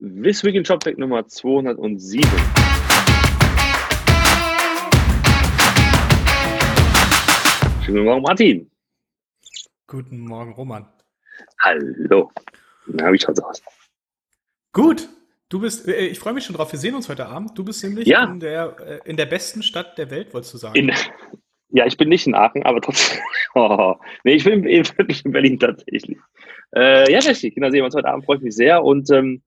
This Week in ShopTech Nummer 207. Schönen guten Morgen, Martin. Guten Morgen, Roman. Hallo. Na, wie schaut's aus? Gut. Du bist, äh, ich freue mich schon drauf. Wir sehen uns heute Abend. Du bist nämlich Ja. in, der, äh, in der besten Stadt der Welt, wolltest du sagen. In, ja, ich bin nicht in Aachen, aber trotzdem. Oh, nee, ich bin in- wirklich in Berlin tatsächlich. Äh, ja, richtig. Genau, sehen wir uns heute Abend. Freue ich mich sehr. Und ähm,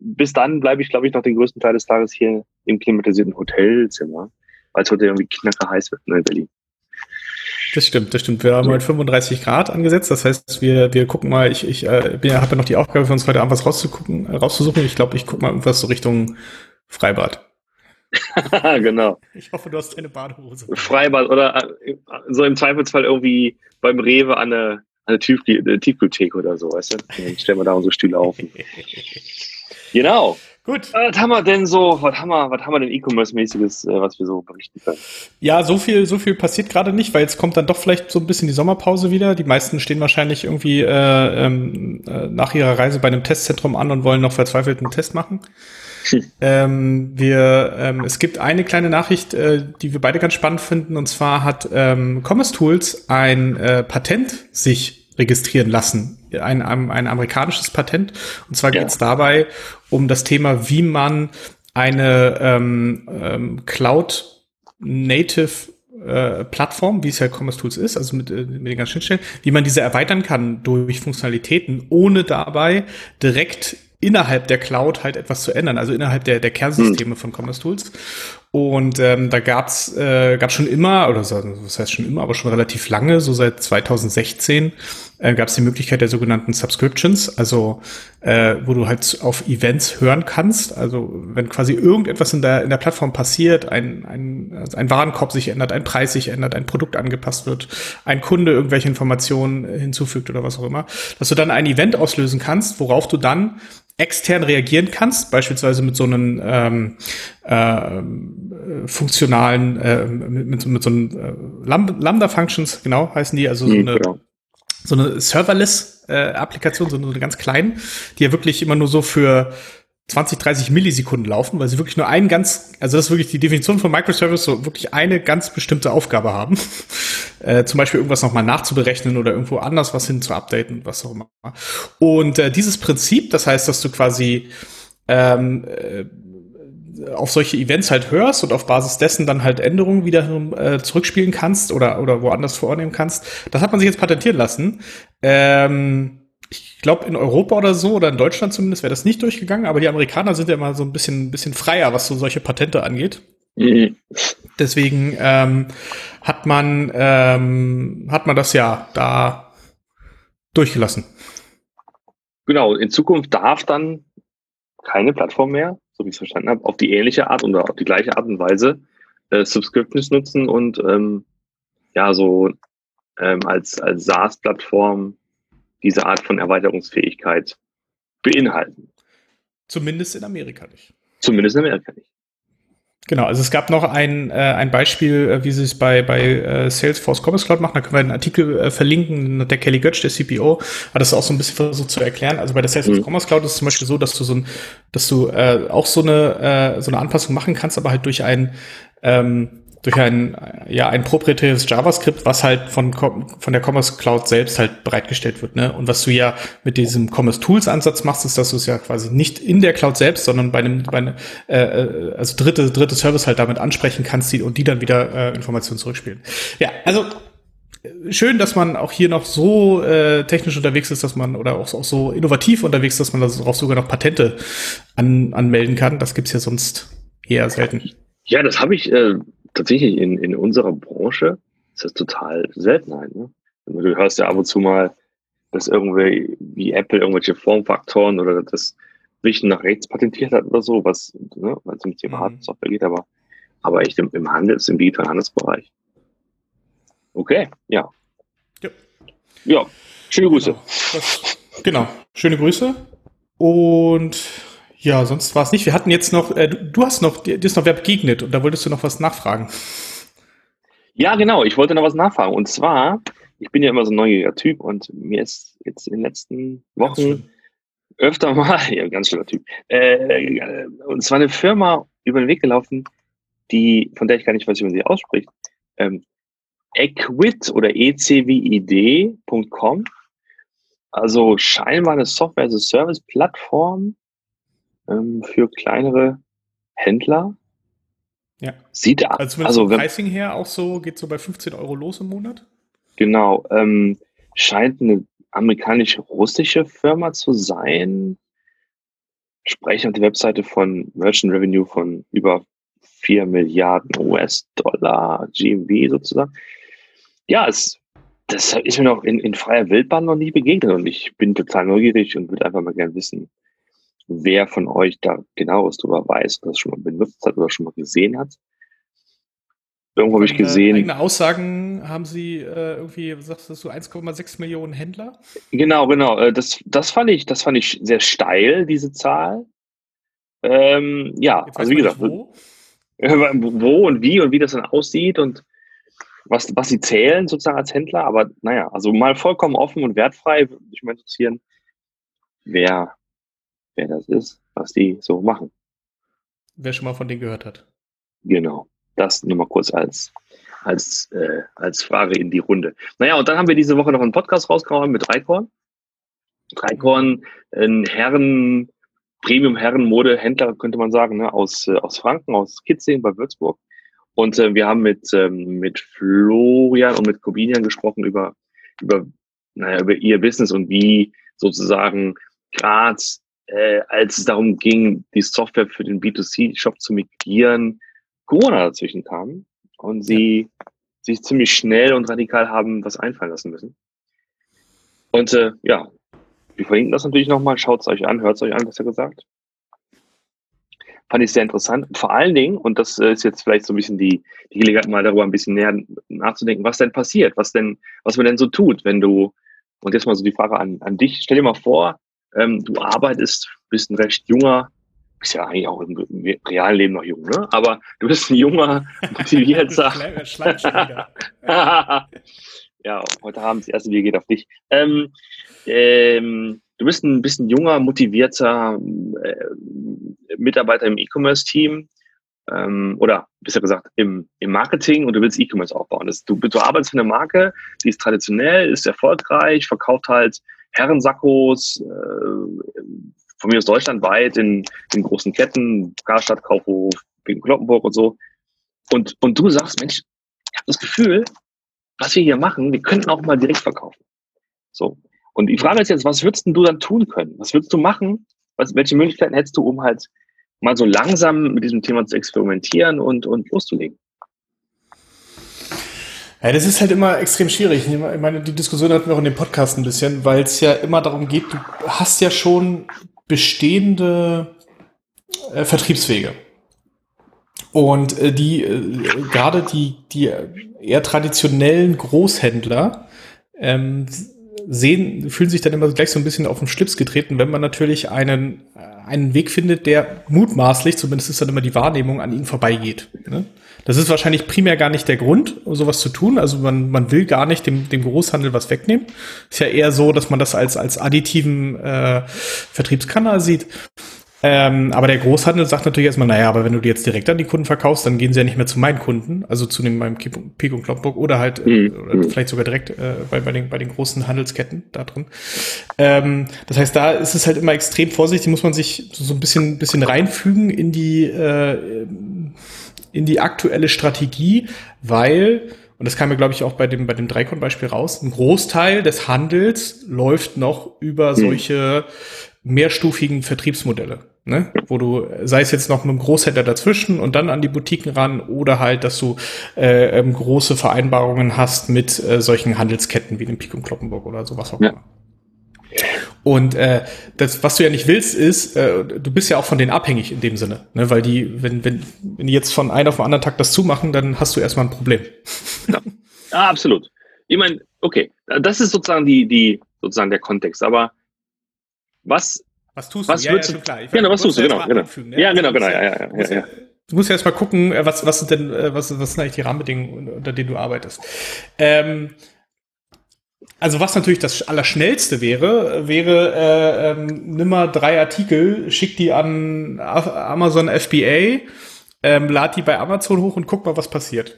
bis dann bleibe ich, glaube ich, noch den größten Teil des Tages hier im klimatisierten Hotelzimmer, weil es heute irgendwie knacker heiß wird ne, in Berlin. Das stimmt, das stimmt. Wir haben heute 35 Grad angesetzt. Das heißt, wir, wir gucken mal, ich, ich äh, ja- habe ja noch die Aufgabe für uns heute Abend was rauszugucken, äh, rauszusuchen. Ich glaube, ich gucke mal irgendwas so Richtung Freibad. genau. Ich hoffe, du hast deine Badehose. Freibad oder äh, so im Zweifelsfall irgendwie beim Rewe an eine, eine äh, Tiefkühltheke oder so, weißt du? Dann stellen wir da unsere Stühle auf. Genau. Gut. Was haben wir denn so, was haben wir, was haben wir denn E-Commerce-mäßiges, äh, was wir so berichten können? Ja, so viel, so viel passiert gerade nicht, weil jetzt kommt dann doch vielleicht so ein bisschen die Sommerpause wieder. Die meisten stehen wahrscheinlich irgendwie äh, ähm, äh, nach ihrer Reise bei einem Testzentrum an und wollen noch verzweifelt einen Test machen. Ähm, wir, ähm, es gibt eine kleine Nachricht, äh, die wir beide ganz spannend finden, und zwar hat ähm, Commerce Tools ein äh, Patent sich registrieren lassen, ein, ein, ein amerikanisches Patent. Und zwar Ja. geht es dabei um das Thema, wie man eine ähm, ähm, Cloud Native äh, Plattform, wie es ja Commerce Tools ist, also mit, äh, mit den ganzen Schnittstellen, wie man diese erweitern kann durch Funktionalitäten, ohne dabei direkt innerhalb der Cloud halt etwas zu ändern, also innerhalb der, der Kernsysteme von Commerce Tools. Und ähm, da gab's äh, gab's schon immer, oder so, was heißt schon immer, aber schon relativ lange, so seit 2016, äh, gab's die Möglichkeit der sogenannten Subscriptions, also äh, wo du halt auf Events hören kannst. Also wenn quasi irgendetwas in der, in der Plattform passiert, ein, ein, also ein Warenkorb sich ändert, ein Preis sich ändert, ein Produkt angepasst wird, ein Kunde irgendwelche Informationen hinzufügt oder was auch immer, dass du dann ein Event auslösen kannst, worauf du dann extern reagieren kannst, beispielsweise mit so einem ähm, ähm, äh, funktionalen, äh, mit, mit, so- einem äh, Lam- Lambda-Functions, genau heißen die, also so Hm, eine genau. so eine Serverless-Applikation, so eine ganz kleinen, die ja wirklich immer nur so für 20, 30 Millisekunden laufen, weil sie wirklich nur einen ganz, also das ist wirklich die Definition von Microservice, so wirklich eine ganz bestimmte Aufgabe haben. äh, zum Beispiel irgendwas nochmal nachzuberechnen oder irgendwo anders was hin zu updaten, was auch immer. Und äh, dieses Prinzip, das heißt, dass du quasi ähm, äh, auf solche Events halt hörst und auf Basis dessen dann halt Änderungen wieder äh, zurückspielen kannst oder, oder woanders vornehmen kannst. Das hat man sich jetzt patentieren lassen. Ähm, glaube, in Europa oder so oder in Deutschland zumindest wäre das nicht durchgegangen, aber die Amerikaner sind ja immer so ein bisschen, bisschen freier, was so solche Patente angeht. Mhm. Deswegen ähm, hat man ähm, hat man das ja da durchgelassen. Genau, in Zukunft darf dann keine Plattform mehr, so wie ich es verstanden habe, auf die ähnliche Art oder auf die gleiche Art und Weise äh, Subscriptions nutzen und ähm, ja, so ähm, als, als SaaS-Plattform diese Art von Erweiterungsfähigkeit beinhalten. Zumindest in Amerika nicht. Zumindest in Amerika nicht. Genau, also es gab noch ein, äh, ein Beispiel, äh, wie sie es bei, bei äh, Salesforce Commerce Cloud machen. Da können wir einen Artikel äh, verlinken. Der Kelly Götz, der CPO, hat das auch so ein bisschen versucht zu erklären. Also bei der Salesforce Mhm. Commerce Cloud ist es zum Beispiel so, dass du so ein, dass du äh, auch so eine, äh, so eine Anpassung machen kannst, aber halt durch ein ähm, durch ein, äh, ja, ein proprietäres JavaScript, was halt von, von der Commerce Cloud selbst halt bereitgestellt wird. Ne? Und was du ja mit diesem Commerce Tools Ansatz machst, ist, dass du es ja quasi nicht in der Cloud selbst, sondern bei einem, bei einem äh, äh, also dritte, dritte Service halt damit ansprechen kannst die, und die dann wieder äh, Informationen zurückspielen. Ja, also äh, schön, dass man auch hier noch so äh, technisch unterwegs ist, dass man oder auch, auch so innovativ unterwegs ist, dass man darauf sogar noch Patente an, anmelden kann. Das gibt's ja sonst eher selten. Ja, das habe ich äh, tatsächlich in, in unserer Branche, ist das total Seltenheit. Ne? Du hörst ja ab und zu mal, dass irgendwie wie Apple irgendwelche Formfaktoren oder das Richten nach rechts patentiert hat oder so, was ne, weil es um Thema Mhm. Software geht, aber, aber echt im, im Handels, im digitalen Handelsbereich. Okay, ja. Ja. Ja, schöne Grüße. Genau. Das, genau. Schöne Grüße. Und ja, sonst war es nicht. Wir hatten jetzt noch, äh, du, hast noch, dir ist noch wer begegnet und da wolltest du noch was nachfragen. Ja, genau. Ich wollte noch was nachfragen. Und zwar, ich bin ja immer so ein neugieriger Typ und mir ist jetzt in den letzten Wochen öfter mal, ja, ganz schlimmer Typ. Äh, und es war eine Firma über den Weg gelaufen, die, von der ich gar nicht weiß, wie man sie ausspricht. Ähm, Equid oder ecwid.com. Also scheinbar eine Software as a Service Plattform ähm, für kleinere Händler. Ja. Sieht also, also vom Pricing her auch so, geht so bei 15 Euro los im Monat? Genau. Ähm, scheint eine amerikanisch-russische Firma zu sein. Sprechen auf der Webseite von Merchant Revenue von über 4 Milliarden US-Dollar GMV sozusagen. Ja, es, das ist mir noch in, in freier Wildbahn noch nie begegnet und ich bin total neugierig und würde einfach mal gerne wissen, wer von euch da genaueres drüber weiß, das schon mal benutzt hat oder schon mal gesehen hat. Irgendwo habe ich gesehen. Eigene Aussagen haben Sie äh, irgendwie, sagst du, 1,6 Millionen Händler? Genau, genau. Äh, das, das fand ich, das fand ich sehr steil, diese Zahl. Ähm, ja, Jetzt also wie gesagt, wo? wo und wie und wie das dann aussieht und was, was sie zählen sozusagen als Händler. Aber naja, also mal vollkommen offen und wertfrei würde mich mal interessieren, wer, wer das ist, was die so machen. Wer schon mal von denen gehört hat. Genau. Das nur mal kurz als, als, äh, als Frage in die Runde. Naja, und dann haben wir diese Woche noch einen Podcast rausgehauen mit Dreikorn. Dreikorn, ein Herren, Premium-Herren-Mode-Händler, könnte man sagen, ne, aus, äh, aus Franken, aus Kitzing bei Würzburg. Und äh, wir haben mit, ähm, mit Florian und mit Corbinian gesprochen über, über, naja, über ihr Business und wie sozusagen gerade äh, als es darum ging, die Software für den B2C-Shop zu migrieren, Corona dazwischen kam und sie sich ziemlich schnell und radikal haben was einfallen lassen müssen. Und äh, ja, wir verlinken das natürlich nochmal, schaut es euch an, hört es euch an, was er gesagt. Fand ich sehr interessant. Vor allen Dingen, und das äh, ist jetzt vielleicht so ein bisschen die, die Gelegenheit, mal darüber ein bisschen näher nachzudenken, was denn passiert, was denn, was man denn so tut, wenn du, und jetzt mal so die Frage an, an dich, stell dir mal vor, ähm, du arbeitest, bist ein recht junger bist ja eigentlich auch im, realen Leben noch jung, ne? Aber du bist ein junger, motivierter. ja, heute Abend das erste Bier geht auf dich. Ähm, ähm, du bist ein bisschen junger, motivierter äh, Mitarbeiter im E-Commerce-Team ähm, oder besser gesagt im, im Marketing und du willst E-Commerce aufbauen. Das, du, du arbeitest für eine Marke, die ist traditionell, ist erfolgreich, verkauft halt Herrensackos, äh, von mir aus deutschlandweit in, in großen Ketten, Karstadt, Kaufhof, Kloppenburg und so. Und, und du sagst, Mensch, ich habe das Gefühl, was wir hier machen, wir könnten auch mal direkt verkaufen. So. Und die Frage ist jetzt, was würdest du dann tun können? Was würdest du machen? Was, welche Möglichkeiten hättest du, um halt mal so langsam mit diesem Thema zu experimentieren und, und loszulegen? Ja, das ist halt immer extrem schwierig. Ich meine, die Diskussion hatten wir auch in dem Podcast ein bisschen, weil es ja immer darum geht, du hast ja schon bestehende äh, Vertriebswege. Und äh, die, äh, gerade die, die eher traditionellen Großhändler ähm, sehen, fühlen sich dann immer gleich so ein bisschen auf den Schlips getreten, wenn man natürlich einen, äh, einen Weg findet, der mutmaßlich, zumindest ist dann immer die Wahrnehmung, an ihnen vorbeigeht. Ne? Das ist wahrscheinlich primär gar nicht der Grund, sowas zu tun. Also man, man will gar nicht dem, dem Großhandel was wegnehmen. Ist ja eher so, dass man das als, als additiven äh, Vertriebskanal sieht. Ähm, aber der Großhandel sagt natürlich erstmal, naja, aber wenn du die jetzt direkt an die Kunden verkaufst, dann gehen sie ja nicht mehr zu meinen Kunden, also zu dem meinem Pik und Kloppenburg oder halt äh, mhm. oder vielleicht sogar direkt äh, bei, bei, den, bei den großen Handelsketten da drin. Ähm, das heißt, da ist es halt immer extrem vorsichtig, muss man sich so, so ein bisschen, bisschen reinfügen in die äh, in die aktuelle Strategie, weil, und das kam mir, glaube ich, auch bei dem, bei dem Dreikon-Beispiel raus, ein Großteil des Handels läuft noch über mhm. solche mehrstufigen Vertriebsmodelle. Ne? Wo du, sei es jetzt noch mit einem Großhändler dazwischen und dann an die Boutiquen ran oder halt, dass du äh, ähm, große Vereinbarungen hast mit äh, solchen Handelsketten wie dem Pik und Kloppenburg oder sowas auch ja. immer. Und äh, das, was du ja nicht willst, ist, äh, du bist ja auch von denen abhängig in dem Sinne, ne? weil die, wenn, wenn, wenn die jetzt von einem auf den anderen Tag das zumachen, dann hast du erstmal ein Problem. Ja, ja absolut. Ich meine, okay, das ist sozusagen die, die, sozusagen der Kontext. Aber was, was tust was du? Ja, ja, schon klar. Ich genau, was tust du? Genau, genau. Ne? Ja, genau, genau, ja, ja, ja, ja. Du musst ja erstmal gucken, äh, was, was sind denn, äh, was, was sind eigentlich die Rahmenbedingungen, unter denen du arbeitest. Ähm, Also was natürlich das Allerschnellste wäre, wäre, äh, ähm, nimm mal drei Artikel, schick die an Amazon FBA, ähm, lad die bei Amazon hoch und guck mal, was passiert.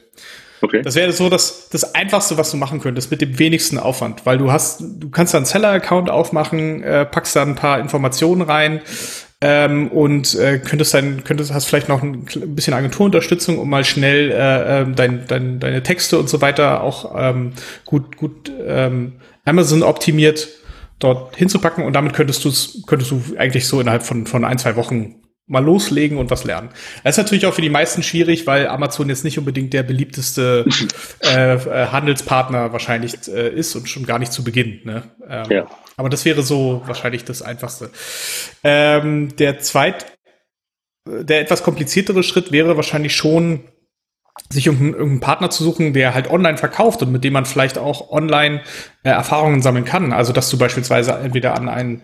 Okay. Das wäre so das, das Einfachste, was du machen könntest, mit dem wenigsten Aufwand, weil du hast, du kannst da einen Seller-Account aufmachen, äh, packst da ein paar Informationen rein ähm, und äh, könntest dann, könntest, hast vielleicht noch ein, bisschen Agenturunterstützung, um mal schnell äh, äh, dein, dein, deine Texte und so weiter auch ähm, gut, gut ähm, Amazon optimiert dort hinzupacken. Und damit könntest du könntest du eigentlich so innerhalb von, von ein, zwei Wochen mal loslegen und was lernen. Das ist natürlich auch für die meisten schwierig, weil Amazon jetzt nicht unbedingt der beliebteste äh, äh, Handelspartner wahrscheinlich äh, ist und schon gar nicht zu Beginn. Ne? Ähm, ja. Aber das wäre so wahrscheinlich das Einfachste. Ähm, der zweit, der etwas kompliziertere Schritt wäre wahrscheinlich schon, sich irgendeinen, irgendeinen Partner zu suchen, der halt online verkauft und mit dem man vielleicht auch online äh, Erfahrungen sammeln kann. Also dass du beispielsweise entweder an einen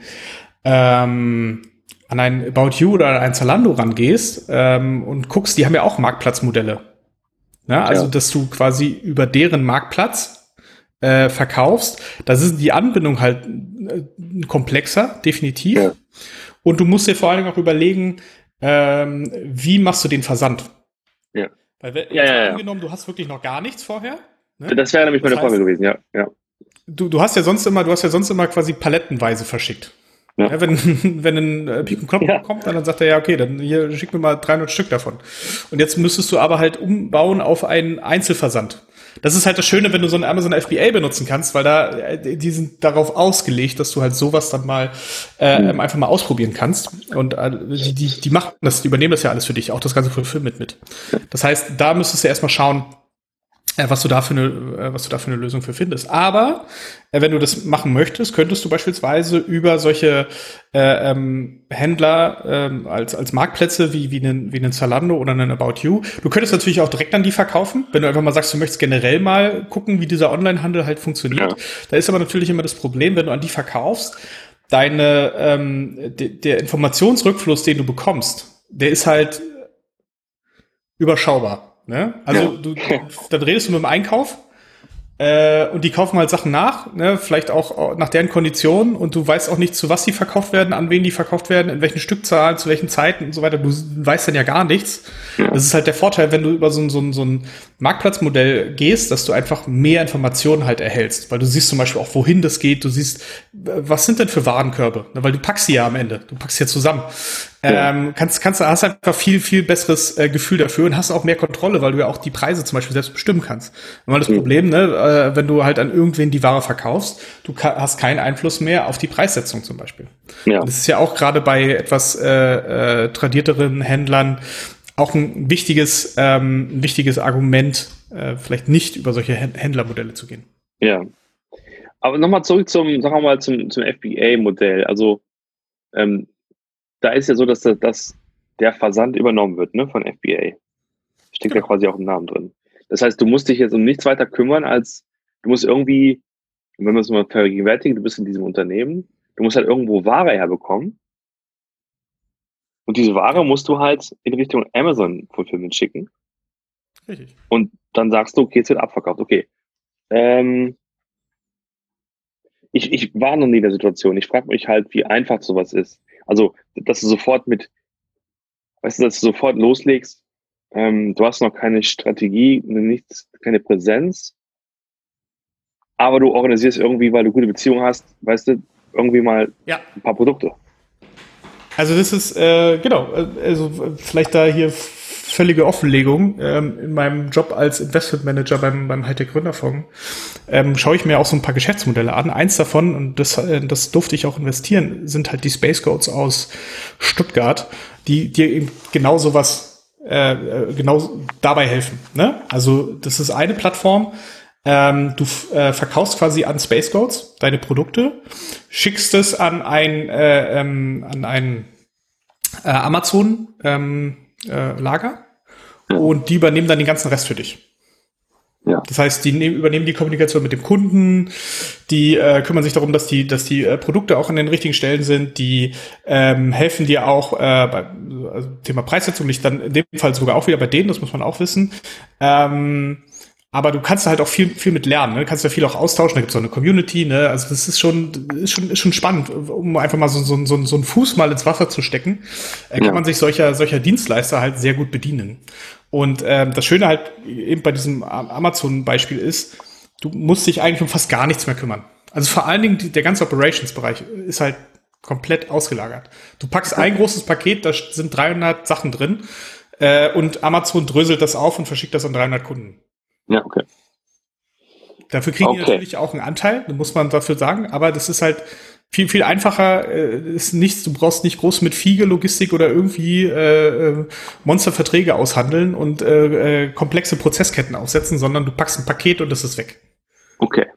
ähm, an ein About You oder an ein Zalando rangehst ähm, und guckst, die haben ja auch Marktplatzmodelle. Ja, also, ja. dass du quasi über deren Marktplatz äh, verkaufst. Da ist die Anbindung halt äh, komplexer, definitiv. Ja. Und du musst dir vor allem auch überlegen, ähm, wie machst du den Versand? Ja. Weil, ja, ja, ja. angenommen, du hast wirklich noch gar nichts vorher. Ne? Das wäre nämlich meine das heißt, Frage gewesen, ja. ja. Du, du hast ja sonst immer, du hast ja sonst immer quasi palettenweise verschickt. Ja. Ja, wenn, wenn ein äh, Pik Knopf ja. kommt, dann sagt er, ja, okay, dann hier schick mir mal 300 Stück davon. Und jetzt müsstest du aber halt umbauen auf einen Einzelversand. Das ist halt das Schöne, wenn du so ein Amazon FBA benutzen kannst, weil da äh, die sind darauf ausgelegt, dass du halt sowas dann mal äh, mhm. einfach mal ausprobieren kannst. Und äh, die, die, die machen das, die übernehmen das ja alles für dich, auch das ganze Fulfillment mit. Das heißt, da müsstest du erstmal schauen, was du da für eine, äh, was du da für eine Lösung für findest. Aber äh, wenn du das machen möchtest, könntest du beispielsweise über solche äh, ähm, Händler ähm, als als Marktplätze wie wie einen wie einen Zalando oder einen About You. Du könntest natürlich auch direkt an die verkaufen, wenn du einfach mal sagst, du möchtest generell mal gucken, wie dieser Onlinehandel halt funktioniert. Ja. Da ist aber natürlich immer das Problem, wenn du an die verkaufst, deine ähm, de, der Informationsrückfluss, den du bekommst, der ist halt überschaubar. Ne? Also ja. du, dann redest du mit dem Einkauf äh, und die kaufen halt Sachen nach, ne? vielleicht auch nach deren Konditionen und du weißt auch nicht, zu was die verkauft werden, an wen die verkauft werden, in welchen Stückzahlen, zu welchen Zeiten und so weiter. Du weißt dann ja gar nichts. Ja. Das ist halt der Vorteil, wenn du über so, so, so ein Marktplatzmodell gehst, dass du einfach mehr Informationen halt erhältst, weil du siehst zum Beispiel auch, wohin das geht, du siehst, was sind denn für Warenkörbe, ne? weil du packst sie ja am Ende, du packst sie ja zusammen. Ja. Ähm, kannst, kannst, hast einfach viel, viel besseres äh, Gefühl dafür und hast auch mehr Kontrolle, weil du ja auch die Preise zum Beispiel selbst bestimmen kannst. Weil das mhm. Problem, ne, äh, wenn du halt an irgendwen die Ware verkaufst, du hast keinen Einfluss mehr auf die Preissetzung zum Beispiel. Ja. Und das ist ja auch gerade bei etwas äh, äh, tradierteren Händlern auch ein wichtiges, ähm, ein wichtiges Argument, äh, vielleicht nicht über solche Händlermodelle zu gehen. Ja. Aber nochmal zurück zum, sagen wir mal, zum, zum FBA-Modell. Also ähm, da ist ja so, dass, dass der Versand übernommen wird ne, von FBA. Steckt ja. ja quasi auch im Namen drin. Das heißt, du musst dich jetzt um nichts weiter kümmern, als du musst irgendwie, wenn man es mal vergegenwärtigen, du bist in diesem Unternehmen, du musst halt irgendwo Ware herbekommen. Und diese Ware musst du halt in Richtung Amazon Fulfillment schicken. Richtig. Und dann sagst du, okay, es wird abverkauft. Okay. Ähm, ich, ich war noch nie in der Situation. Ich frage mich halt, wie einfach sowas ist. Also, dass du sofort mit, weißt du, dass du sofort loslegst, ähm, du hast noch keine Strategie, nichts, keine Präsenz, aber du organisierst irgendwie, weil du gute Beziehungen hast, weißt du, irgendwie mal ja. ein paar Produkte. Also das ist, äh, genau, also vielleicht da hier völlige Offenlegung. Ähm, in meinem Job als Investment Manager beim, beim Hightech Gründerfonds ähm, schaue ich mir auch so ein paar Geschäftsmodelle an. Eins davon, und das, äh, das durfte ich auch investieren, sind halt die Space Goats aus Stuttgart, die dir eben genau sowas äh, äh, genau dabei helfen. Ne? Also das ist eine Plattform, ähm, du äh, verkaufst quasi an Space Goats deine Produkte, schickst es an ein, äh, ähm, an ein äh, Amazon ähm, äh, Lager und die übernehmen dann den ganzen Rest für dich. Ja. Das heißt, die nehmen, übernehmen die Kommunikation mit dem Kunden, die äh, kümmern sich darum, dass die, dass die äh, Produkte auch an den richtigen Stellen sind, die ähm, helfen dir auch äh, bei also Thema Preissetzung liegt dann in dem Fall sogar auch wieder bei denen, das muss man auch wissen. Ähm, aber du kannst halt auch viel, viel mit lernen, ne? Du kannst ja viel auch austauschen, da gibt's auch eine Community, ne? Also das ist schon, ist schon, ist schon spannend, um einfach mal so, so, so, so einen Fuß mal ins Wasser zu stecken, äh, kann ja. man sich solcher, solcher Dienstleister halt sehr gut bedienen. Und ähm, das Schöne halt eben bei diesem Amazon-Beispiel ist, du musst dich eigentlich um fast gar nichts mehr kümmern. Also vor allen Dingen die, der ganze Operations-Bereich ist halt komplett ausgelagert. Du packst ein großes Paket, da sind 300 Sachen drin äh, und Amazon dröselt das auf und verschickt das an 300 Kunden. Ja, okay. Dafür kriegen okay. die natürlich auch einen Anteil, muss man dafür sagen, aber das ist halt viel, viel einfacher, äh, ist nichts, du brauchst nicht groß mit Fiege, Logistik oder irgendwie äh, äh, Monsterverträge aushandeln und äh, äh, komplexe Prozessketten aufsetzen, sondern du packst ein Paket und das ist weg. Okay.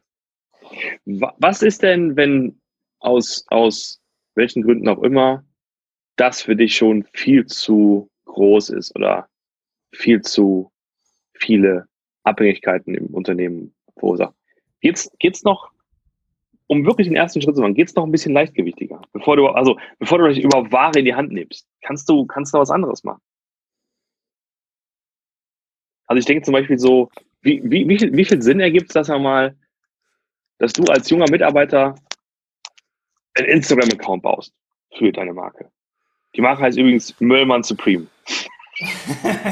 Was ist denn, wenn aus, aus welchen Gründen auch immer das für dich schon viel zu groß ist oder viel zu viele Abhängigkeiten im Unternehmen verursacht. Geht's, geht's noch, um wirklich den ersten Schritt zu machen, geht's noch ein bisschen leichtgewichtiger, bevor du, also, bevor du dich über Ware in die Hand nimmst, kannst du, kannst du was anderes machen. Also ich denke zum Beispiel so, wie, wie, wie, viel, wie viel Sinn ergibt es, dass er mal, dass du als junger Mitarbeiter einen Instagram-Account baust für deine Marke. Die Marke heißt übrigens Müllmann Supreme.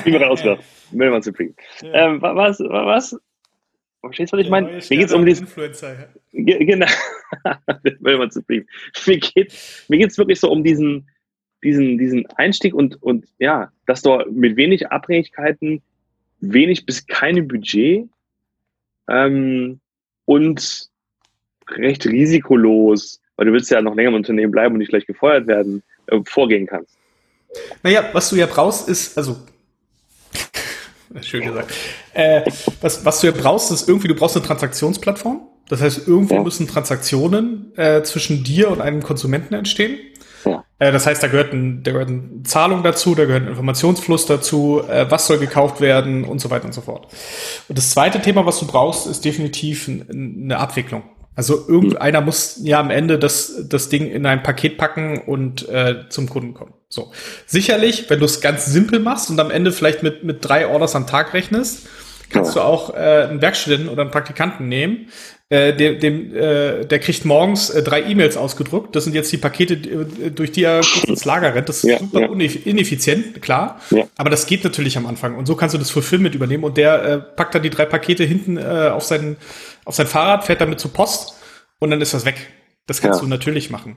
Wie man rauswirft. Müllmann Supreme. Ja. Ähm, was, was, Verstehst du, was ich meine? Mir geht es um diesen. Influencer. Genau. Müllmann Supreme. Mir geht mir geht's wirklich so um diesen, diesen, diesen Einstieg und, und ja, dass du mit wenig Abhängigkeiten, wenig bis keinem Budget ähm, und recht risikolos, weil du willst ja noch länger im Unternehmen bleiben und nicht gleich gefeuert werden, äh, vorgehen kannst. Naja, was du ja brauchst, ist, also Schön gesagt. Äh, was, was du ja brauchst, ist irgendwie, du brauchst eine Transaktionsplattform. Das heißt, irgendwo ja. müssen Transaktionen äh, zwischen dir und einem Konsumenten entstehen. Ja. Äh, das heißt, da gehört, ein, da gehört eine Zahlung dazu, da gehört ein Informationsfluss dazu, äh, was soll gekauft werden und so weiter und so fort. Und das zweite Thema, was du brauchst, ist definitiv ein, eine Abwicklung. Also irgendeiner muss ja am Ende das, das Ding in ein Paket packen und äh, zum Kunden kommen. So. Sicherlich, wenn du es ganz simpel machst und am Ende vielleicht mit, mit drei Orders am Tag rechnest, kannst ja. du auch äh, einen Werkstudenten oder einen Praktikanten nehmen, äh, dem, dem, äh, der kriegt morgens äh, drei E-Mails ausgedruckt. Das sind jetzt die Pakete, äh, durch die er kurz ins Lager rennt. Das ist ja, super ja. ineffizient, klar. Aber das geht natürlich am Anfang. Und so kannst du das Fulfillment übernehmen. Und der äh, packt dann die drei Pakete hinten äh, auf, sein, auf sein Fahrrad, fährt damit zur Post und dann ist das weg. Das kannst du natürlich machen.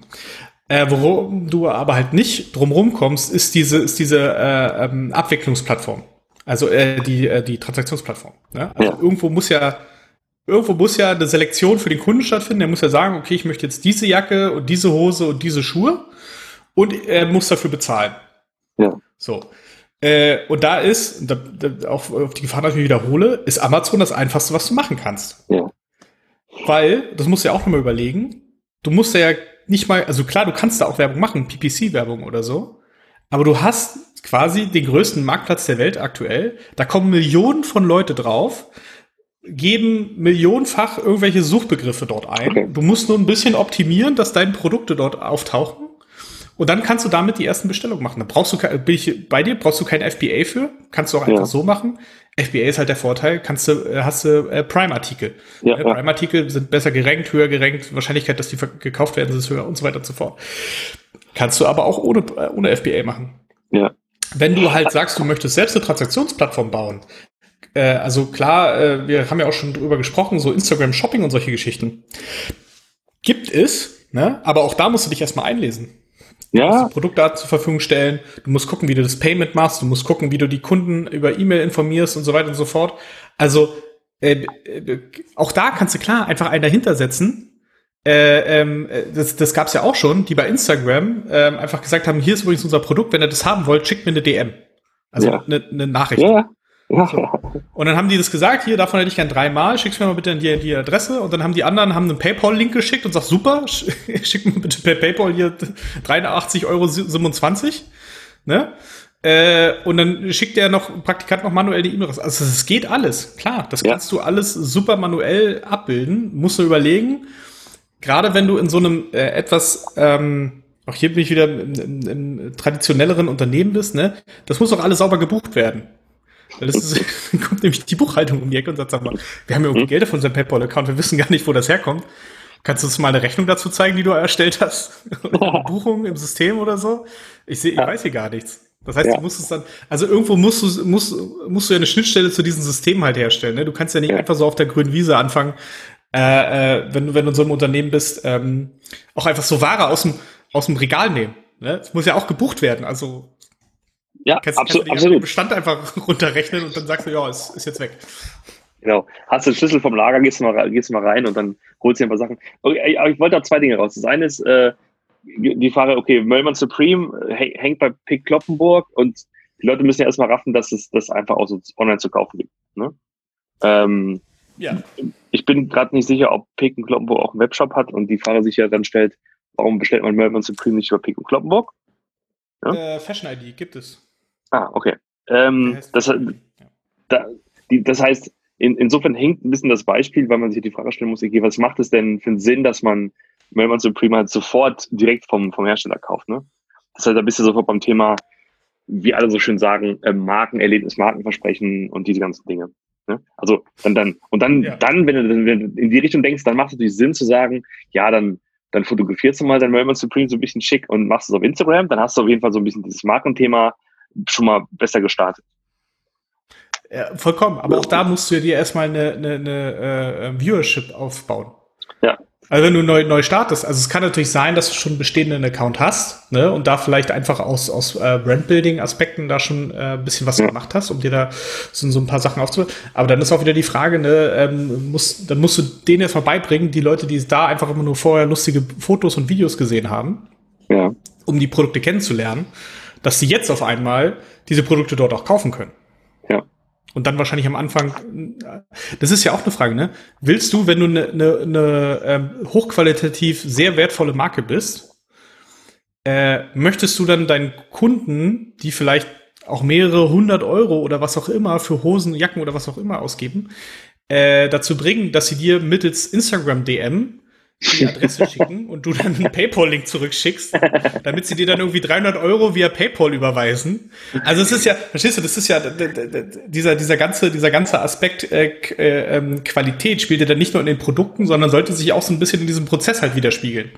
Äh, worum du aber halt nicht drumrum kommst, ist diese, ist diese äh, ähm, Abwicklungsplattform. Also äh, die, äh, die Transaktionsplattform. Ne? Also ja. irgendwo muss ja irgendwo muss ja eine Selektion für den Kunden stattfinden. Er muss ja sagen, okay, ich möchte jetzt diese Jacke und diese Hose und diese Schuhe und er muss dafür bezahlen. Ja. So. Äh, und da ist, da, da, auf, auf die Gefahr, dass ich mich wiederhole, ist Amazon das einfachste, was du machen kannst. Ja. Weil, das musst du ja auch nochmal überlegen, du musst ja nicht mal, also klar, du kannst da auch Werbung machen, PPC-Werbung oder so, aber du hast quasi den größten Marktplatz der Welt aktuell. Da kommen Millionen von Leute drauf, geben millionenfach irgendwelche Suchbegriffe dort ein. Du musst nur ein bisschen optimieren, dass deine Produkte dort auftauchen. Und dann kannst du damit die ersten Bestellungen machen. Da brauchst du, bin ich bei dir, brauchst du kein FBA für. Kannst du auch einfach ja. so machen. FBA ist halt der Vorteil, kannst du, äh, hast du äh, Prime-Artikel. Ja, äh, Prime-Artikel sind besser gerankt, höher gerankt, Wahrscheinlichkeit, dass die gekauft werden, ist höher und so weiter und so fort. Kannst du aber auch ohne, äh, ohne FBA machen. Ja. Wenn du halt sagst, du möchtest selbst eine Transaktionsplattform bauen, äh, also klar, äh, wir haben ja auch schon drüber gesprochen, so Instagram Shopping und solche Geschichten. Gibt es, ne? aber auch da musst du dich erstmal einlesen. Ja. Du Produktdaten zur Verfügung stellen. Du musst gucken, wie du das Payment machst. Du musst gucken, wie du die Kunden über E-Mail informierst und so weiter und so fort. Also äh, äh, auch da kannst du klar einfach einen dahinter setzen. Äh, ähm, das das gab es ja auch schon, die bei Instagram äh, einfach gesagt haben, hier ist übrigens unser Produkt, wenn ihr das haben wollt, schickt mir eine DM. Also ja. eine, eine Nachricht. Ja. So. Und dann haben die das gesagt, hier, davon hätte ich gern dreimal, schickst mir mal bitte die, die Adresse. Und dann haben die anderen haben einen PayPal-Link geschickt und sagt, super, schick mir bitte per PayPal hier 83,27 Euro. Ne? Äh, und dann schickt der noch Praktikant noch manuell die E-Mail raus. Also es geht alles, klar. Das ja. kannst du alles super manuell abbilden. Musst du überlegen. Gerade wenn du in so einem äh, etwas ähm, auch hier bin ich wieder im, im, im traditionelleren Unternehmen bist, ne? Das muss doch alles sauber gebucht werden. Weil das ist, kommt nämlich die Buchhaltung um die Ecke und sagt, sag mal, wir haben ja irgendwie hm? Geld auf unserem PayPal-Account, wir wissen gar nicht, wo das herkommt. Kannst du uns mal eine Rechnung dazu zeigen, die du erstellt hast? Buchung im System oder so? Ich sehe, ich weiß hier gar nichts. Das heißt, ja. du musst es dann, also irgendwo musst du, musst, musst du ja eine Schnittstelle zu diesem System halt herstellen. Ne? Du kannst ja nicht ja. einfach so auf der grünen Wiese anfangen, äh, äh, wenn du, wenn du in so einem Unternehmen bist, ähm, auch einfach so Ware aus dem, aus dem Regal nehmen. Ne? Das muss ja auch gebucht werden. Also ja, kannst, absolut, kannst du den Bestand einfach runterrechnen und dann sagst du, ja, ist, ist jetzt weg. Genau. Hast du den Schlüssel vom Lager, gehst du mal, gehst du mal rein und dann holst du dir ein paar Sachen. Okay, aber ich wollte da zwei Dinge raus. Das eine ist äh, die Frage, okay, Möllmann Supreme hängt bei Pick Kloppenburg und die Leute müssen ja erstmal raffen, dass es das einfach auch so online zu kaufen gibt. Ne? Ähm, ja. Ich bin gerade nicht sicher, ob Pick Kloppenburg auch einen Webshop hat und die Frage sich ja dann stellt, warum bestellt man Möllmann Supreme nicht über Pick Kloppenburg? Ja? Äh, Fashion ID gibt es. Ah, okay. Ähm, das, da, die, das heißt, in, insofern hängt ein bisschen das Beispiel, weil man sich die Frage stellen muss, okay, was macht es denn für einen Sinn, dass man Melbourne Supreme halt sofort direkt vom, vom Hersteller kauft, ne? Das heißt, da bist du sofort beim Thema, wie alle so schön sagen, äh, Markenerlebnis, Markenversprechen und diese ganzen Dinge. Ne? Also dann, dann, und dann, ja. dann, wenn du, wenn du in die Richtung denkst, dann macht es natürlich Sinn zu sagen, ja, dann, dann fotografierst du mal dein Melbourne Supreme so ein bisschen schick und machst es auf Instagram, dann hast du auf jeden Fall so ein bisschen dieses Markenthema schon mal besser gestartet. Ja, vollkommen. Aber auch da musst du dir erstmal eine, eine, eine äh, Viewership aufbauen. Ja. Also wenn du neu, neu startest, also es kann natürlich sein, dass du schon einen bestehenden Account hast, ne, und da vielleicht einfach aus, aus äh, Brandbuilding-Aspekten da schon äh, ein bisschen was ja. gemacht hast, um dir da so, so ein paar Sachen aufzubauen. Aber dann ist auch wieder die Frage, ne, ähm, muss, dann musst du denen erstmal beibringen, die Leute, die da einfach immer nur vorher lustige Fotos und Videos gesehen haben, ja. um die Produkte kennenzulernen, dass sie jetzt auf einmal diese Produkte dort auch kaufen können. Und dann wahrscheinlich am Anfang, das ist ja auch eine Frage, ne? Willst du, wenn du eine, eine, eine ähm, hochqualitativ sehr wertvolle Marke bist, äh, möchtest du dann deinen Kunden, die vielleicht auch mehrere hundert Euro oder was auch immer für Hosen, Jacken oder was auch immer ausgeben, äh, dazu bringen, dass sie dir mittels Instagram DM die Adresse schicken und du dann einen PayPal-Link zurückschickst, damit sie dir dann irgendwie 300 Euro via PayPal überweisen. Also es ist ja, verstehst du, das ist ja dieser dieser ganze dieser ganze Aspekt äh, äh, ähm, Qualität spielt ja dann nicht nur in den Produkten, sondern sollte sich auch so ein bisschen in diesem Prozess halt widerspiegeln.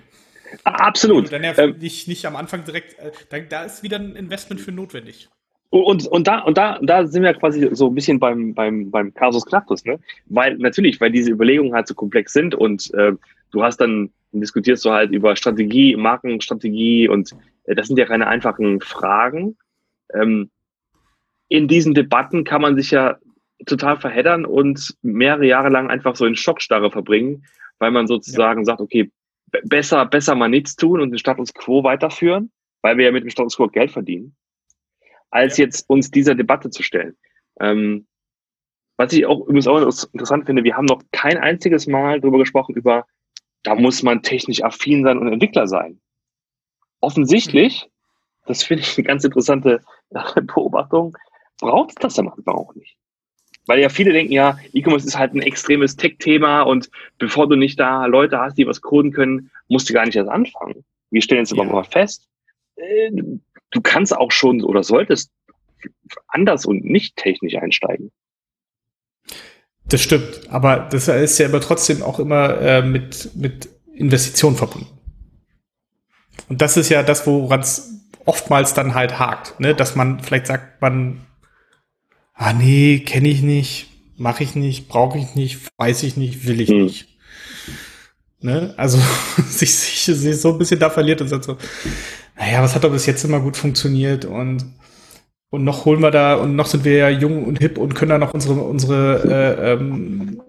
Absolut. Dann ja ähm, nicht, nicht am Anfang direkt, äh, da, da ist wieder ein Investment für notwendig. Und, und da, und da, da sind wir quasi so ein bisschen beim, beim, beim Casus Clactus, ne? Weil, natürlich, weil diese Überlegungen halt so komplex sind und äh, du hast dann, diskutierst du halt über Strategie, Markenstrategie und äh, das sind ja keine einfachen Fragen. Ähm, in diesen Debatten kann man sich ja total verheddern und mehrere Jahre lang einfach so in Schockstarre verbringen, weil man sozusagen ja. sagt, okay, besser, besser mal nichts tun und den Status quo weiterführen, weil wir ja mit dem Status quo Geld verdienen, als ja. jetzt uns dieser Debatte zu stellen. Ähm, was ich auch übrigens auch interessant finde, wir haben noch kein einziges Mal darüber gesprochen, über da muss man technisch affin sein und Entwickler sein. Offensichtlich, das finde ich eine ganz interessante Beobachtung, braucht es das am Anfang auch nicht. Weil ja viele denken, ja, E-Commerce ist halt ein extremes Tech-Thema und bevor du nicht da Leute hast, die was coden können, musst du gar nicht erst anfangen. Wir stellen jetzt ja. aber mal fest, äh, du kannst auch schon oder solltest anders und nicht technisch einsteigen. Das stimmt, aber das ist ja aber trotzdem auch immer äh, mit, mit Investitionen verbunden. Und das ist ja das, woran es oftmals dann halt hakt, ne? dass man vielleicht sagt, man, ah nee, kenne ich nicht, mache ich nicht, brauche ich nicht, weiß ich nicht, will ich hm. nicht. Ne? Also sich, sich, sich so ein bisschen da verliert und sagt so, naja, was hat doch bis jetzt immer gut funktioniert und und noch holen wir da, und noch sind wir ja jung und hip und können da noch unsere, unsere, äh, ähm,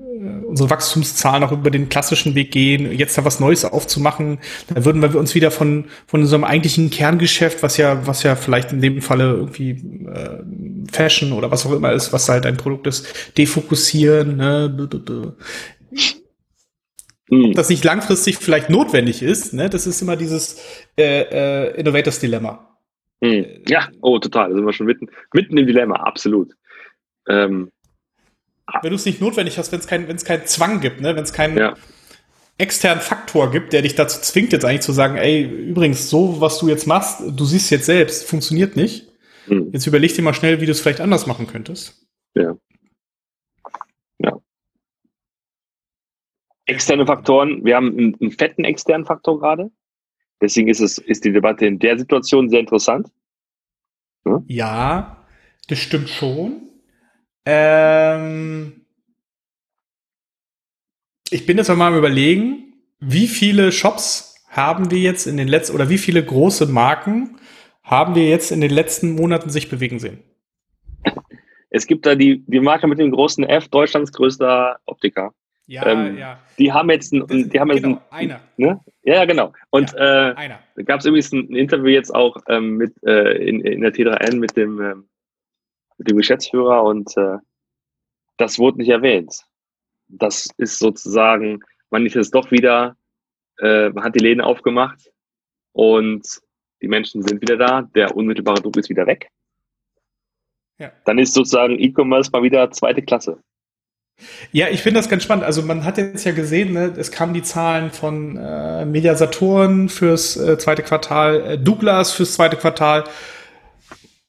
unsere Wachstumszahlen noch über den klassischen Weg gehen, jetzt da was Neues aufzumachen, dann würden wir uns wieder von, von unserem eigentlichen Kerngeschäft, was ja, was ja vielleicht in dem Falle irgendwie äh, Fashion oder was auch immer ist, was halt ein Produkt ist, defokussieren. Ne? Hm. Ob das nicht langfristig vielleicht notwendig ist, ne? das ist immer dieses äh, äh, Innovators hm. Äh, ja, oh, total. Da sind wir schon mitten, mitten im Dilemma, absolut. Ähm, ah. wenn du es nicht notwendig hast, wenn es keinen kein Zwang gibt, ne? wenn es keinen ja. externen Faktor gibt, der dich dazu zwingt, jetzt eigentlich zu sagen, ey, übrigens, so was du jetzt machst, du siehst jetzt selbst, funktioniert nicht. Mhm. Jetzt überleg dir mal schnell, wie du es vielleicht anders machen könntest. Ja. Ja. Externe Faktoren, wir haben einen, einen fetten externen Faktor gerade. Deswegen ist es, ist die Debatte in der Situation sehr interessant. Ja, ja das stimmt schon. Ähm, ich bin jetzt mal am überlegen, wie viele Shops haben wir jetzt in den letzten, oder wie viele große Marken haben wir jetzt in den letzten Monaten sich bewegen sehen? Es gibt da die, die Marke mit dem großen F, Deutschlands größter Optiker. Ja, ähm, ja. Die haben jetzt ein, die haben jetzt genau, ein, einer. Ne? Ja, genau. Und ja, äh, gab es übrigens ein Interview jetzt auch ähm, mit äh, in, in der T3N mit dem, ähm, mit dem Geschäftsführer und äh, das wurde nicht erwähnt. Das ist sozusagen, man ist jetzt doch wieder, äh, man hat die Läden aufgemacht und die Menschen sind wieder da, der unmittelbare Druck ist wieder weg. Ja. Dann ist sozusagen E-Commerce mal wieder zweite Klasse. Ja, ich finde das ganz spannend. Also man hat jetzt ja gesehen, ne, es kamen die Zahlen von äh, Media Saturn fürs äh, zweite Quartal, äh, Douglas fürs zweite Quartal.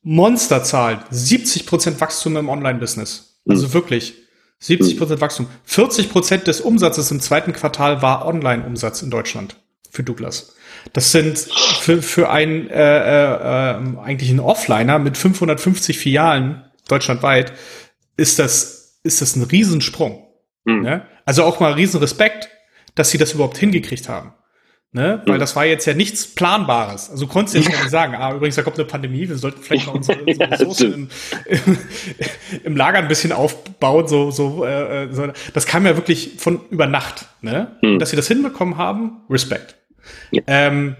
Monsterzahlen, 70 Prozent Wachstum im Online-Business. Also mhm. wirklich 70 Prozent. Wachstum. 40 Prozent des Umsatzes im zweiten Quartal war Online-Umsatz in Deutschland für Douglas. Das sind für, für einen äh, äh, äh, eigentlich einen Offliner mit 550 Filialen deutschlandweit ist das ist das ein Riesensprung. Mhm. Ne? Also auch mal Riesenrespekt, dass sie das überhaupt hingekriegt haben. Ne? Weil mhm. das war jetzt ja nichts Planbares. Also du konntest jetzt nicht sagen, ah, übrigens, da kommt eine Pandemie, wir sollten vielleicht mal unsere, unsere ja, Ressourcen im, im, im, Lager ein bisschen aufbauen. So, so, äh, so. Das kam ja wirklich von über Nacht. Ne? Mhm. Dass sie das hinbekommen haben, Respekt. Ja. Ähm,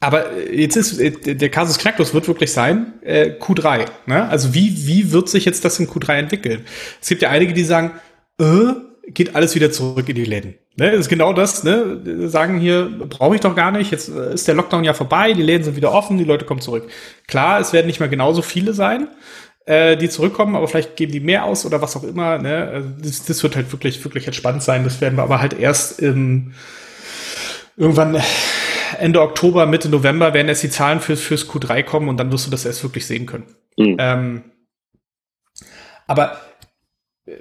aber jetzt ist äh, der Kasus Knacktus wird wirklich sein äh, Q3. Ne? Also wie wie wird sich jetzt das in Q3 entwickeln? Es gibt ja einige, die sagen, äh, geht alles wieder zurück in die Läden. Ne? Das ist genau das. Ne? Sagen hier brauche ich doch gar nicht. Jetzt äh, ist der Lockdown ja vorbei, die Läden sind wieder offen, die Leute kommen zurück. Klar, es werden nicht mehr genauso viele sein, äh, die zurückkommen, aber vielleicht geben die mehr aus oder was auch immer. Ne? Also das, das wird halt wirklich wirklich entspannt sein. Das werden wir aber halt erst im irgendwann Ende Oktober, Mitte November werden erst die Zahlen fürs, fürs Q3 kommen und dann wirst du das erst wirklich sehen können. Mhm. Ähm, aber äh,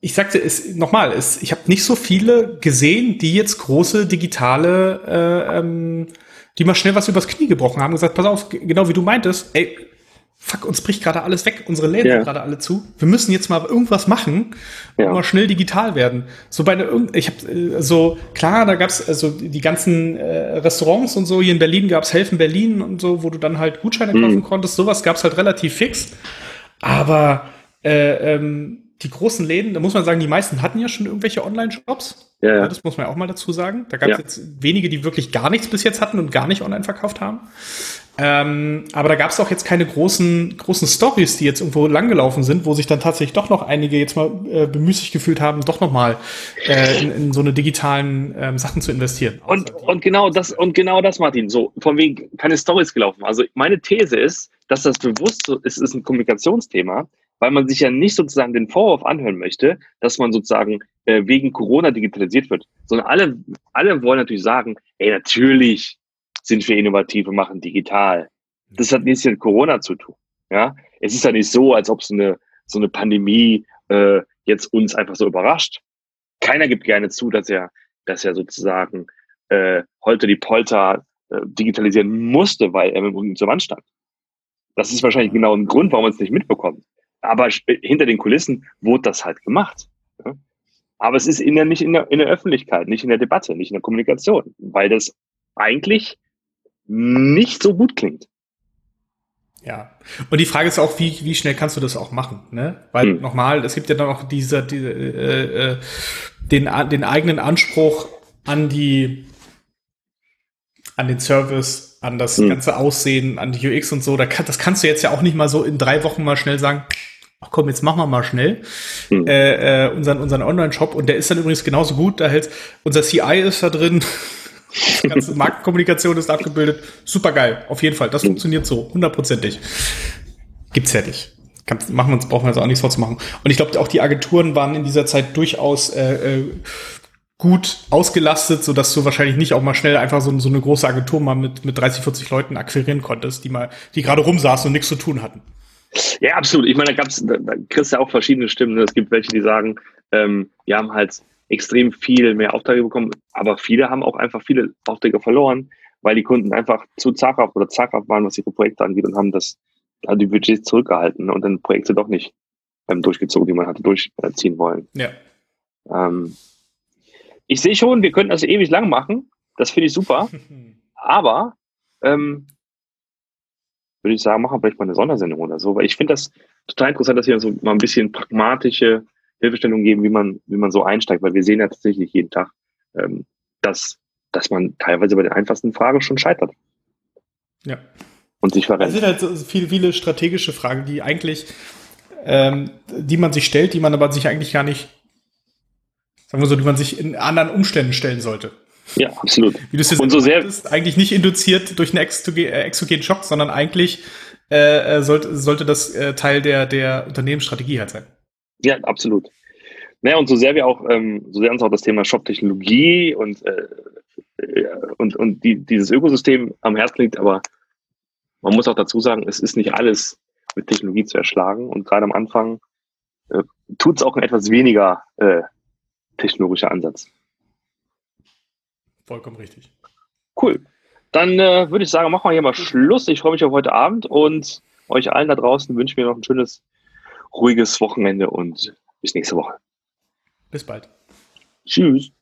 ich sagte es nochmal, es, ich habe nicht so viele gesehen, die jetzt große digitale, äh, ähm, die mal schnell was übers Knie gebrochen haben, gesagt, pass auf, genau wie du meintest, ey, fuck, uns bricht gerade alles weg, unsere Läden ja. gerade alle zu. Wir müssen jetzt mal irgendwas machen und ja. mal schnell digital werden. So bei einer, ich habe äh, so klar, da gab's also die ganzen äh, Restaurants und so hier in Berlin gab's Helfen Berlin und so, wo du dann halt Gutscheine mhm. kaufen konntest. Sowas gab's halt relativ fix. Aber äh, ähm, die großen Läden, da muss man sagen, die meisten hatten ja schon irgendwelche Online-Shops. Ja, ja. Das muss man ja auch mal dazu sagen. Da gab es ja. jetzt wenige, die wirklich gar nichts bis jetzt hatten und gar nicht online verkauft haben. Ähm, aber da gab es auch jetzt keine großen, großen Stories, die jetzt irgendwo langgelaufen sind, wo sich dann tatsächlich doch noch einige jetzt mal äh, bemüßigt gefühlt haben, doch noch mal äh, in, in so eine digitalen ähm, Sachen zu investieren. Und, und genau das, und genau das, Martin, so, von wegen keine Stories gelaufen. Also meine These ist, dass das bewusst so ist, ist ein Kommunikationsthema, weil man sich ja nicht sozusagen den Vorwurf anhören möchte, dass man sozusagen äh, wegen Corona digitalisiert wird, sondern alle, alle wollen natürlich sagen, ey, natürlich sind wir innovativ und machen digital. Das hat nichts mit Corona zu tun. Ja, es ist ja nicht so, als ob so eine so eine Pandemie äh, jetzt uns einfach so überrascht. Keiner gibt gerne zu, dass er dass er sozusagen äh, heute die Polter äh, digitalisieren musste, weil er mit dem Rücken zur Wand stand. Das ist wahrscheinlich genau ein Grund, warum man es nicht mitbekommt. Aber hinter den Kulissen wurde das halt gemacht. Ja? Aber es ist in der, nicht in der, in der Öffentlichkeit, nicht in der Debatte, nicht in der Kommunikation, weil das eigentlich nicht so gut klingt. Ja. Und die Frage ist auch, wie, wie schnell kannst du das auch machen? Ne? Weil hm. nochmal, es gibt ja dann auch diese, die, äh, äh, den, den eigenen Anspruch an die an den Service, an das hm. ganze Aussehen, an die UX und so. Da kann, das kannst du jetzt ja auch nicht mal so in drei Wochen mal schnell sagen, ach komm, jetzt machen wir mal schnell hm. äh, äh, unseren, unseren Online-Shop. Und der ist dann übrigens genauso gut. Da hält unser CI ist da drin. Die ganze Markenkommunikation ist abgebildet. Super geil, auf jeden Fall. Das funktioniert so, hundertprozentig. Gibt's ja nicht. Kann, machen wir uns, brauchen wir also auch nichts vorzumachen. Und ich glaube, auch die Agenturen waren in dieser Zeit durchaus äh, äh, gut ausgelastet, so dass du wahrscheinlich nicht auch mal schnell einfach so, so eine große Agentur mal mit, mit 30, 40 Leuten akquirieren konntest, die mal, die gerade rumsaßen und nichts zu tun hatten. Ja, absolut. Ich meine, da gab's, da, da kriegst du ja auch verschiedene Stimmen. Es gibt welche, die sagen, ähm, wir haben halt extrem viel mehr Aufträge bekommen, aber viele haben auch einfach viele Aufträge verloren, weil die Kunden einfach zu zaghaft oder zaghaft waren, was ihre Projekte angeht und haben das, haben die Budgets zurückgehalten und dann Projekte doch nicht ähm, durchgezogen, die man hatte durchziehen wollen. Ja. Ähm, ich sehe schon, wir könnten das ewig lang machen. Das finde ich super. Aber ähm, würde ich sagen, machen wir vielleicht mal eine Sondersendung oder so, weil ich finde das total interessant, dass wir so mal ein bisschen pragmatische Hilfestellung geben, wie man, wie man so einsteigt, weil wir sehen ja tatsächlich jeden Tag, ähm, dass, dass man teilweise bei den einfachsten Fragen schon scheitert. Ja. Und sich verrennt. Es sind halt so viele, viele strategische Fragen, die eigentlich, ähm, die man sich stellt, die man aber sich eigentlich gar nicht, sagen wir so, die man sich in anderen Umständen stellen sollte. Ja, absolut. Wie du es jetzt Und so sehr, ist eigentlich nicht induziert durch einen exogen- äh, exogenen Schock, sondern eigentlich äh, äh, sollte, sollte das äh, Teil der, der Unternehmensstrategie halt sein. Ja, absolut. Naja, und so sehr wir auch, ähm, so sehr uns auch das Thema Shop-Technologie und, äh, äh, und, und die, dieses Ökosystem am Herzen liegt, aber man muss auch dazu sagen, es ist nicht alles mit Technologie zu erschlagen und gerade am Anfang äh, tut es auch ein etwas weniger äh, technologischer Ansatz. Vollkommen richtig. Cool. Dann äh, würde ich sagen, machen wir hier mal Schluss. Ich freue mich auf heute Abend und euch allen da draußen wünsche ich mir noch ein schönes, ruhiges Wochenende und bis nächste Woche. Bis bald. Tschüss.